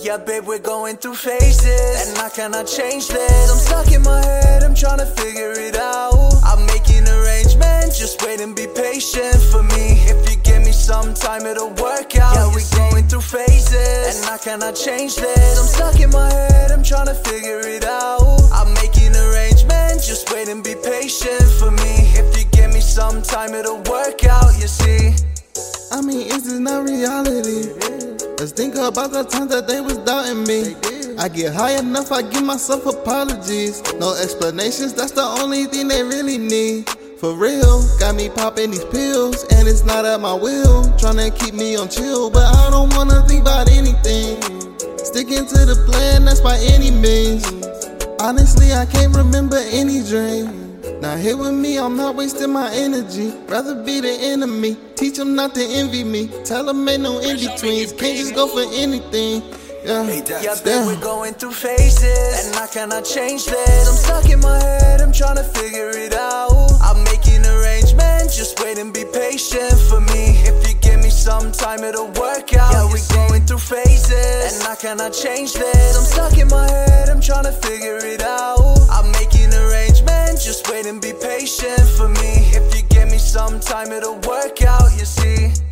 Yeah, babe, we're going through phases, and I cannot change this. I'm stuck in my head, I'm trying to figure it out. I'm making arrangements, just wait and be patient for me. If you give me some time, it'll work out. Yeah, we're going through phases, and I cannot change this. I'm stuck in my head, I'm trying to figure it out. I'm making arrangements, just wait and be patient for me. If you give me some time, it'll work out, you see. I mean, is this not reality? Let's think about the times that they was doubting me. I get high enough, I give myself apologies. No explanations, that's the only thing they really need. For real, got me popping these pills, and it's not at my will. Tryna keep me on chill, but I don't wanna think about anything. Sticking to the plan, that's by any means. Honestly, I can't remember any dream. Now here with me, I'm not wasting my energy. Rather be the enemy. Teach them not to envy me. Tell them ain't no in betweens. Can't just go for anything. Yeah, Yeah, babe, we're going through phases, and I cannot change this. I'm stuck in my head, I'm trying to figure it out. I'm making arrangements, just wait and be patient for me. If you give me some time, it'll work out. Yeah, we're going through phases, and I cannot change this. I'm stuck in my Wait and be patient for me. If you give me some time, it'll work out, you see.